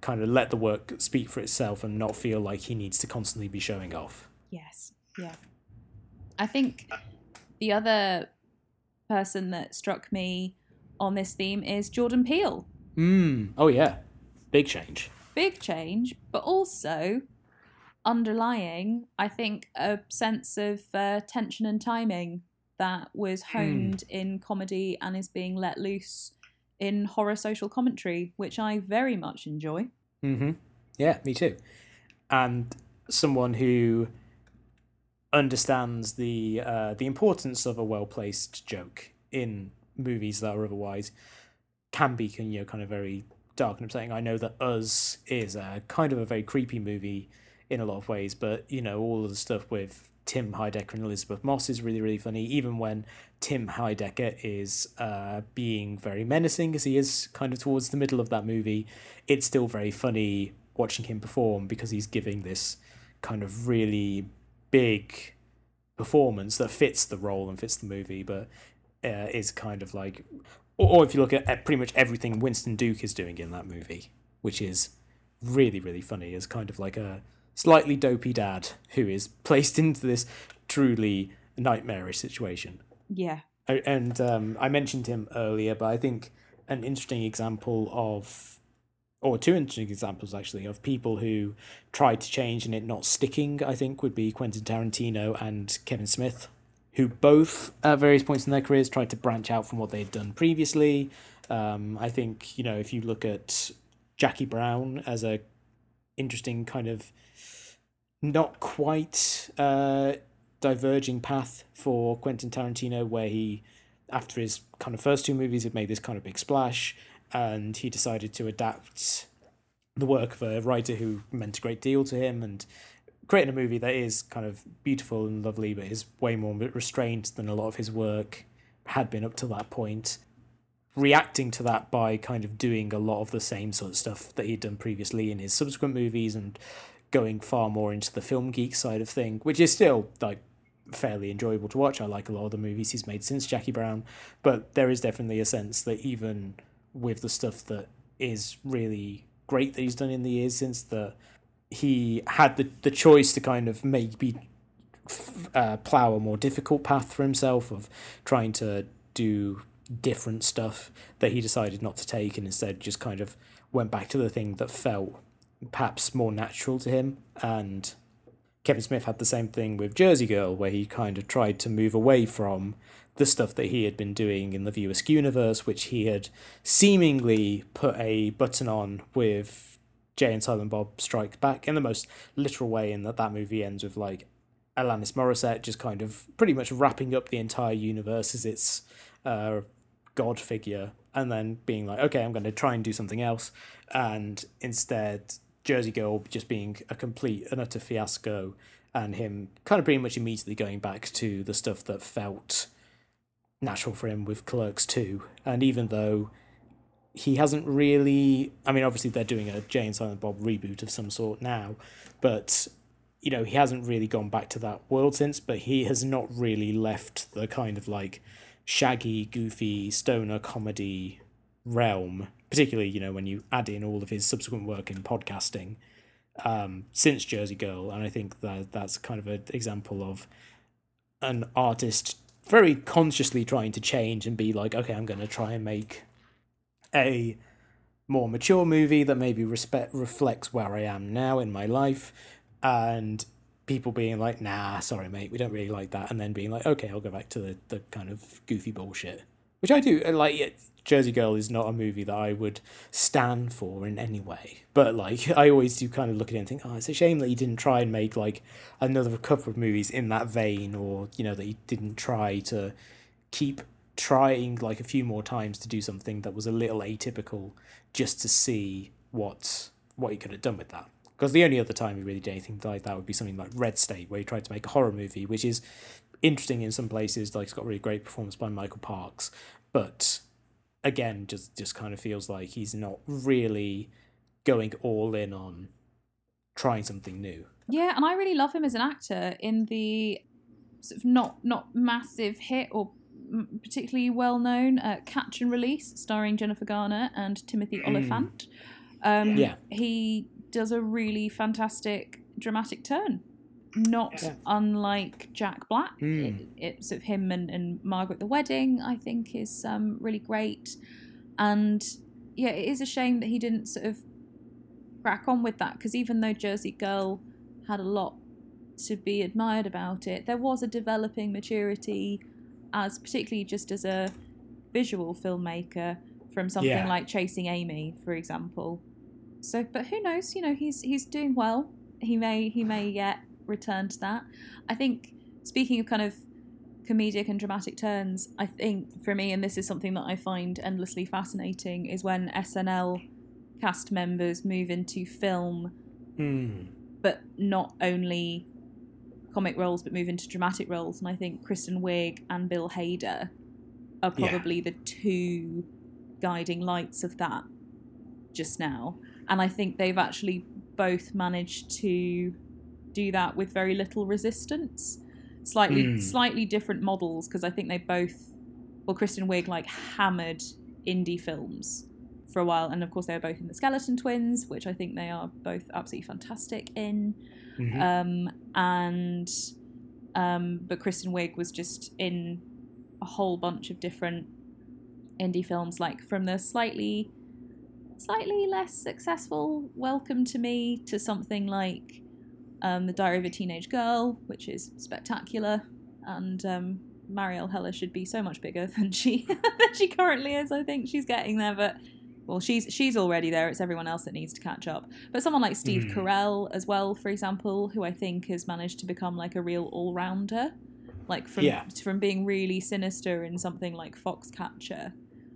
kind of let the work speak for itself and not feel like he needs to constantly be showing off. Yes. Yeah. I think the other person that struck me on this theme is Jordan Peele. Mm. Oh yeah, big change. Big change, but also underlying, I think, a sense of uh, tension and timing that was hmm. honed mm. in comedy and is being let loose in horror social commentary, which I very much enjoy. Mm-hmm. Yeah, me too. And someone who understands the uh, the importance of a well placed joke in movies that are otherwise can be you know kind of very dark and upsetting. I know that Us is a kind of a very creepy movie in a lot of ways, but you know all of the stuff with Tim Heidecker and Elisabeth Moss is really really funny. Even when Tim Heidecker is uh, being very menacing, as he is kind of towards the middle of that movie, it's still very funny watching him perform because he's giving this kind of really big performance that fits the role and fits the movie, but uh, is kind of like, or, or if you look at, at pretty much everything Winston Duke is doing in that movie, which is really really funny, is kind of like a slightly dopey dad who is placed into this truly nightmarish situation. Yeah. And um, I mentioned him earlier, but I think an interesting example of or two interesting examples actually of people who tried to change and it not sticking, I think, would be Quentin Tarantino and Kevin Smith, who both at various points in their careers tried to branch out from what they'd done previously. Um, I think, you know, if you look at Jackie Brown as a interesting kind of not quite uh, diverging path for Quentin Tarantino, where he, after his kind of first two movies, had made this kind of big splash and he decided to adapt the work of a writer who meant a great deal to him and creating a movie that is kind of beautiful and lovely but is way more restrained than a lot of his work had been up to that point. Reacting to that by kind of doing a lot of the same sort of stuff that he'd done previously in his subsequent movies and going far more into the film geek side of thing which is still like fairly enjoyable to watch. I like a lot of the movies he's made since jackie brown but there is definitely a sense that even with the stuff that is really great that he's done in the years since that he had the, the choice to kind of maybe uh, plow a more difficult path for himself of trying to do different stuff that he decided not to take and instead just kind of went back to the thing that felt perhaps more natural to him. And Kevin Smith had the same thing with Jersey Girl, where he kind of tried to move away from the stuff that he had been doing in the View universe, which he had seemingly put a button on with Jay and Silent Bob Strike Back in the most literal way, in that that movie ends with like Alanis Morissette just kind of pretty much wrapping up the entire universe as its uh, god figure, and then being like, okay, I'm going to try and do something else, and instead Jersey Girl just being a complete and utter fiasco, and him kind of pretty much immediately going back to the stuff that felt natural for him with Clerks 2. And even though he hasn't really, I mean, obviously they're doing a Jay and Silent Bob reboot of some sort now, but you know, he hasn't really gone back to that world since, but he has not really left the kind of like shaggy, goofy, stoner comedy realm, particularly, you know, when you add in all of his subsequent work in podcasting um, since Jersey Girl. And I think that that's kind of an example of an artist very consciously trying to change and be like, okay, I'm going to try and make a more mature movie that maybe respect reflects where I am now in my life, and people being like, nah, sorry, mate, we don't really like that, and then being like, okay, I'll go back to the, the kind of goofy bullshit, which I do. Uh, like, it, Jersey Girl is not a movie that I would stand for in any way. But like I always do kind of look at it and think, oh, it's a shame that he didn't try and make like another couple of movies in that vein, or you know that he didn't try to keep trying like a few more times to do something that was a little atypical, just to see what what he could have done with that. Because the only other time he really did anything like that would be something like Red State, where he tried to make a horror movie, which is interesting in some places. Like it's got really great performance by Michael Parks, but again just just kind of feels like he's not really going all in on trying something new. Yeah, and I really love him as an actor in the sort of not not massive hit or particularly well known uh, Catch and Release, starring Jennifer Garner and Timothy mm. Olyphant. Um, yeah, he does a really fantastic dramatic turn not yeah. unlike Jack Black. Mm. It, it's of him and, and Margot at the Wedding, I think, is um, really great. And yeah, it is a shame that he didn't sort of crack on with that because even though Jersey Girl had a lot to be admired about it, there was a developing maturity as particularly just as a visual filmmaker from something yeah. like Chasing Amy, for example. So, but who knows? You know, he's he's doing well. He may he may yet return to that. I think speaking of kind of comedic and dramatic turns, I think for me, and this is something that I find endlessly fascinating, is when SNL cast members move into film, mm. but not only comic roles, but move into dramatic roles. And I think Kristen Wiig and Bill Hader are probably yeah. the two guiding lights of that just now. And I think they've actually both managed to do that with very little resistance. Slightly mm. slightly different models because I think they both well Kristen Wiig like hammered indie films for a while and of course they were both in the Skeleton Twins, which I think they are both absolutely fantastic in. Mm-hmm. Um, and um, but Kristen Wiig was just in a whole bunch of different indie films, like from the slightly slightly less successful Welcome to Me to something like um, The Diary of a Teenage Girl, which is spectacular, and um, Marielle Heller should be so much bigger than she than she currently is. I think she's getting there, but well, she's she's already there. It's everyone else that needs to catch up. But someone like Steve mm. Carell as well, for example, who I think has managed to become like a real all rounder, like from yeah. from being really sinister in something like Foxcatcher,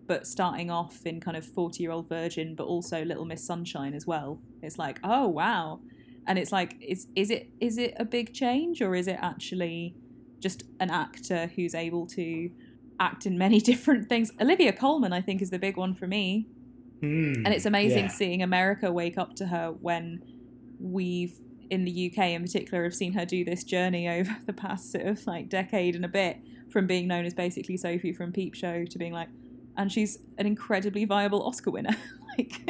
but starting off in kind of forty year old virgin, but also Little Miss Sunshine as well. It's like, oh wow, and it's like is is it is it a big change or is it actually just an actor who's able to act in many different things? Olivia colman i think is the big one for me. Mm, and it's amazing yeah. seeing america wake up to her when we've in the uk in particular have seen her do this journey over the past sort of like decade and a bit from being known as basically sophie from peep show to being like and she's an incredibly viable oscar winner. Like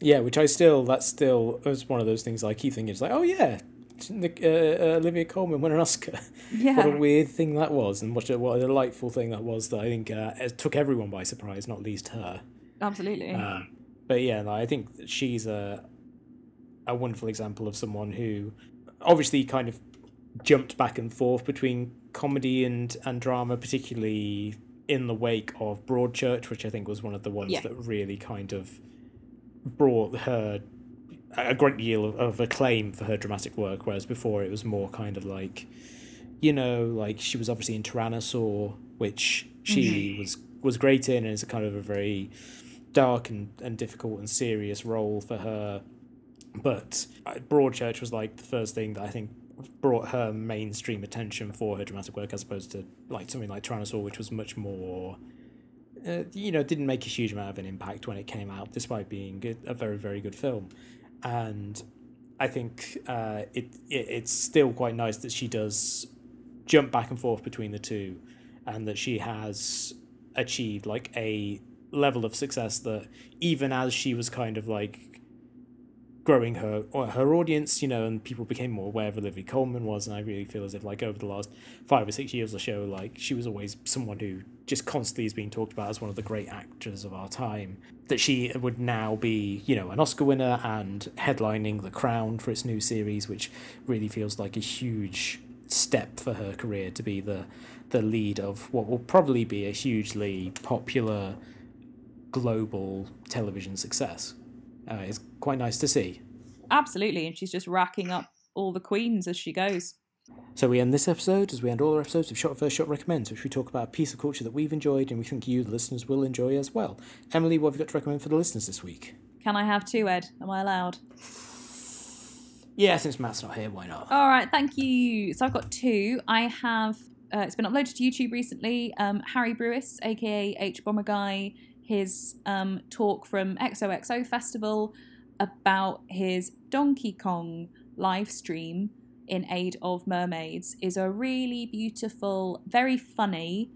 yeah, which I still that's still was one of those things I keep thinking it's like, oh yeah, uh, uh, Olivia Colman win an Oscar. Yeah. What a weird thing that was, and what a, what a delightful thing that was. That I think uh, it took everyone by surprise, not least her. Absolutely. Uh, but yeah, no, I think she's a a wonderful example of someone who obviously kind of jumped back and forth between comedy and and drama, particularly in the wake of Broadchurch, which I think was one of the ones Yeah. that really kind of brought her a great deal of, of acclaim for her dramatic work, whereas before it was more kind of like, you know, like she was obviously in Tyrannosaur, which she was was great in, and it's a kind of a very dark and, and difficult and serious role for her. But uh, Broadchurch was like the first thing that I think brought her mainstream attention for her dramatic work, as opposed to like something like Tyrannosaur, which was much more. Uh, you know, didn't make a huge amount of an impact when it came out, despite being a very, very good film. And I think uh, it, it it's still quite nice that she does jump back and forth between the two, and that she has achieved like a level of success that even as she was kind of like growing her or her audience, you know, and people became more aware of Olivia Colman was, and I really feel as if like over the last five or six years or so, like she was always someone who just constantly is being talked about as one of the great actors of our time. That she would now be, you know, an Oscar winner and headlining The Crown for its new series, which really feels like a huge step for her career to be the the lead of what will probably be a hugely popular global television success. Uh, it's quite nice to see. Absolutely. And she's just racking up all the queens as she goes. So we end this episode, as we end all our episodes of Shot First Shot Recommends, which we talk about a piece of culture that we've enjoyed and we think you, the listeners, will enjoy as well. Emily, what have you got to recommend for the listeners this week? Can I have two, Ed? Am I allowed? Yeah, since Matt's not here, why not? All right, thank you. So I've got two. I have. Uh, it's been uploaded to YouTube recently. Um, Harry Brewis, aka H Bomber Guy, his um, talk from XOXO Festival about his Donkey Kong live stream in aid of mermaids is a really beautiful, very funny,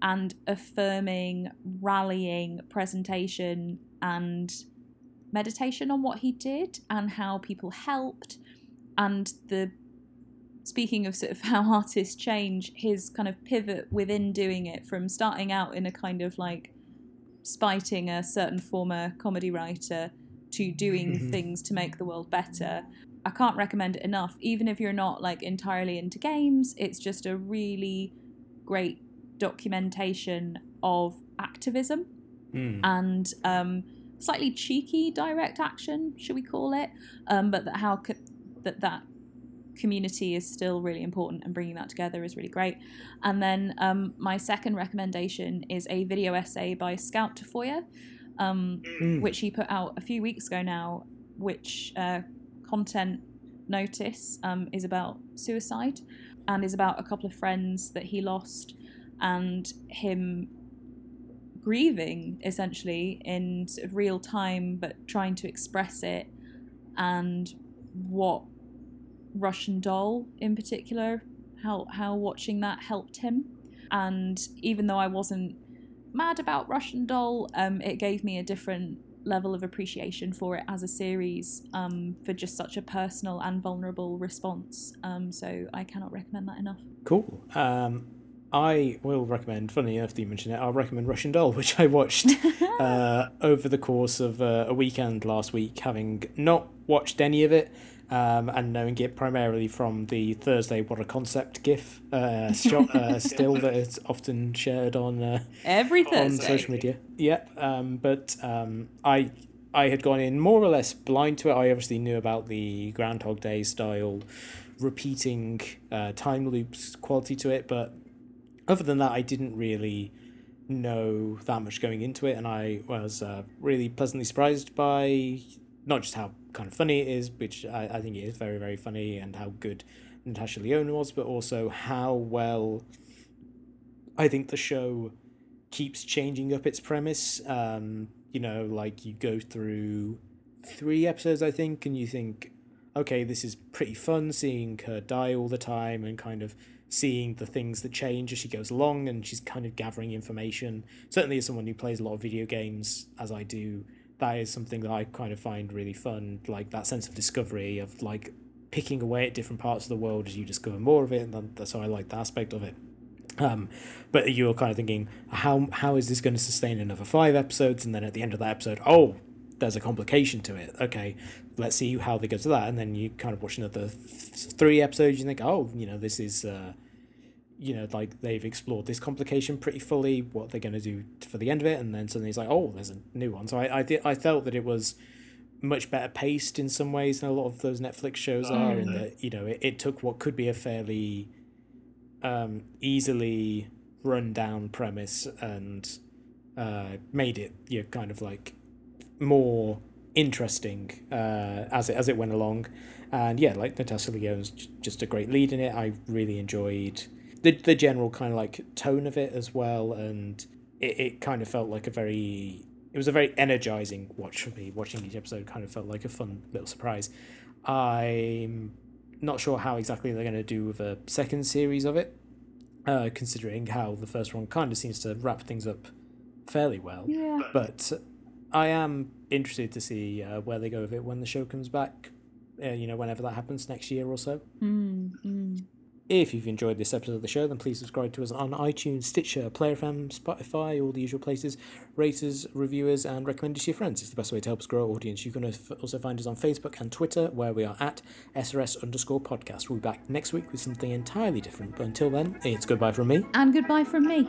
and affirming, rallying presentation and meditation on what he did and how people helped and the speaking of sort of how artists change his kind of pivot within doing it from starting out in a kind of like spiting a certain former comedy writer to doing Mhm. things to make the world better i can't recommend it enough even if you're not like entirely into games it's just a really great documentation of activism Hmm. and um, slightly cheeky direct action, should we call it? Um, but that how co- that that community is still really important, and bringing that together is really great. And then um, my second recommendation is a video essay by Scout Tafoya, um, Hmm. which he put out a few weeks ago now, which uh, content notice um, is about suicide and is about a couple of friends that he lost and him grieving essentially in sort of real time but trying to express it and what Russian doll in particular how how watching that helped him. And even though I wasn't mad about Russian doll um it gave me a different level of appreciation for it as a series um for just such a personal and vulnerable response. Um so I cannot recommend that enough. Cool. Um, I will recommend, funny enough that you mentioned it, I'll recommend Russian Doll, which I watched uh, over the course of uh, a weekend last week, having not watched any of it um, and knowing it primarily from the Thursday What a Concept GIF uh, shot, uh, still that is often shared on uh, every on social media. Yep. Um, but um, I I had gone in more or less blind to it. I obviously knew about the Groundhog Day style repeating uh, time loops quality to it, but other than that, I didn't really know that much going into it, and I was uh, really pleasantly surprised by not just how kind of funny it is, which I, I think it is very very funny, and how good Natasha Lyonne was, but also how well I think the show keeps changing up its premise. Um, you know, like you go through three episodes, I think, and you think, okay, this is pretty fun seeing her die all the time and kind of seeing the things that change as she goes along and she's kind of gathering information. Certainly, as someone who plays a lot of video games, as I do, that is something that I kind of find really fun, like that sense of discovery of like picking away at different parts of the world as you discover more of it, and that's how I like the aspect of it. Um, but you're kind of thinking, how how is this going to sustain another five episodes? And then at the end of that episode, oh, there's a complication to it. Okay, let's see how they go to that. And then you kind of watch another th- three episodes. You think, oh, you know, this is, uh, you know, like they've explored this complication pretty fully. What they're going to do for the end of it, and then suddenly it's like, oh, there's a new one. So I I, th- I felt that it was much better paced in some ways than a lot of those Netflix shows are, in that you know it, it took what could be a fairly um, easily run down premise and uh, made it you know, kind of like more interesting uh, as it as it went along. And yeah, like Natasha Lyonne's j- just a great lead in it. I really enjoyed the the general kind of like tone of it as well, and it, it kind of felt like a very it was a very energizing watch for me. Watching each episode kind of felt like a fun little surprise. I'm not sure how exactly they're going to do with a second series of it, uh, considering how the first one kind of seems to wrap things up fairly well. Yeah. But I am interested to see uh, where they go with it when the show comes back. Uh, you know, whenever that happens next year or so. Mm, mm. If you've enjoyed this episode of the show, then please subscribe to us on iTunes, Stitcher, Player FM, Spotify, all the usual places. Rate us, review and recommend us to your friends. It's the best way to help us grow our audience. You can also find us on Facebook and Twitter, where we are at SRS underscore podcast. We'll be back next week with something entirely different. But until then, it's goodbye from me. And goodbye from me.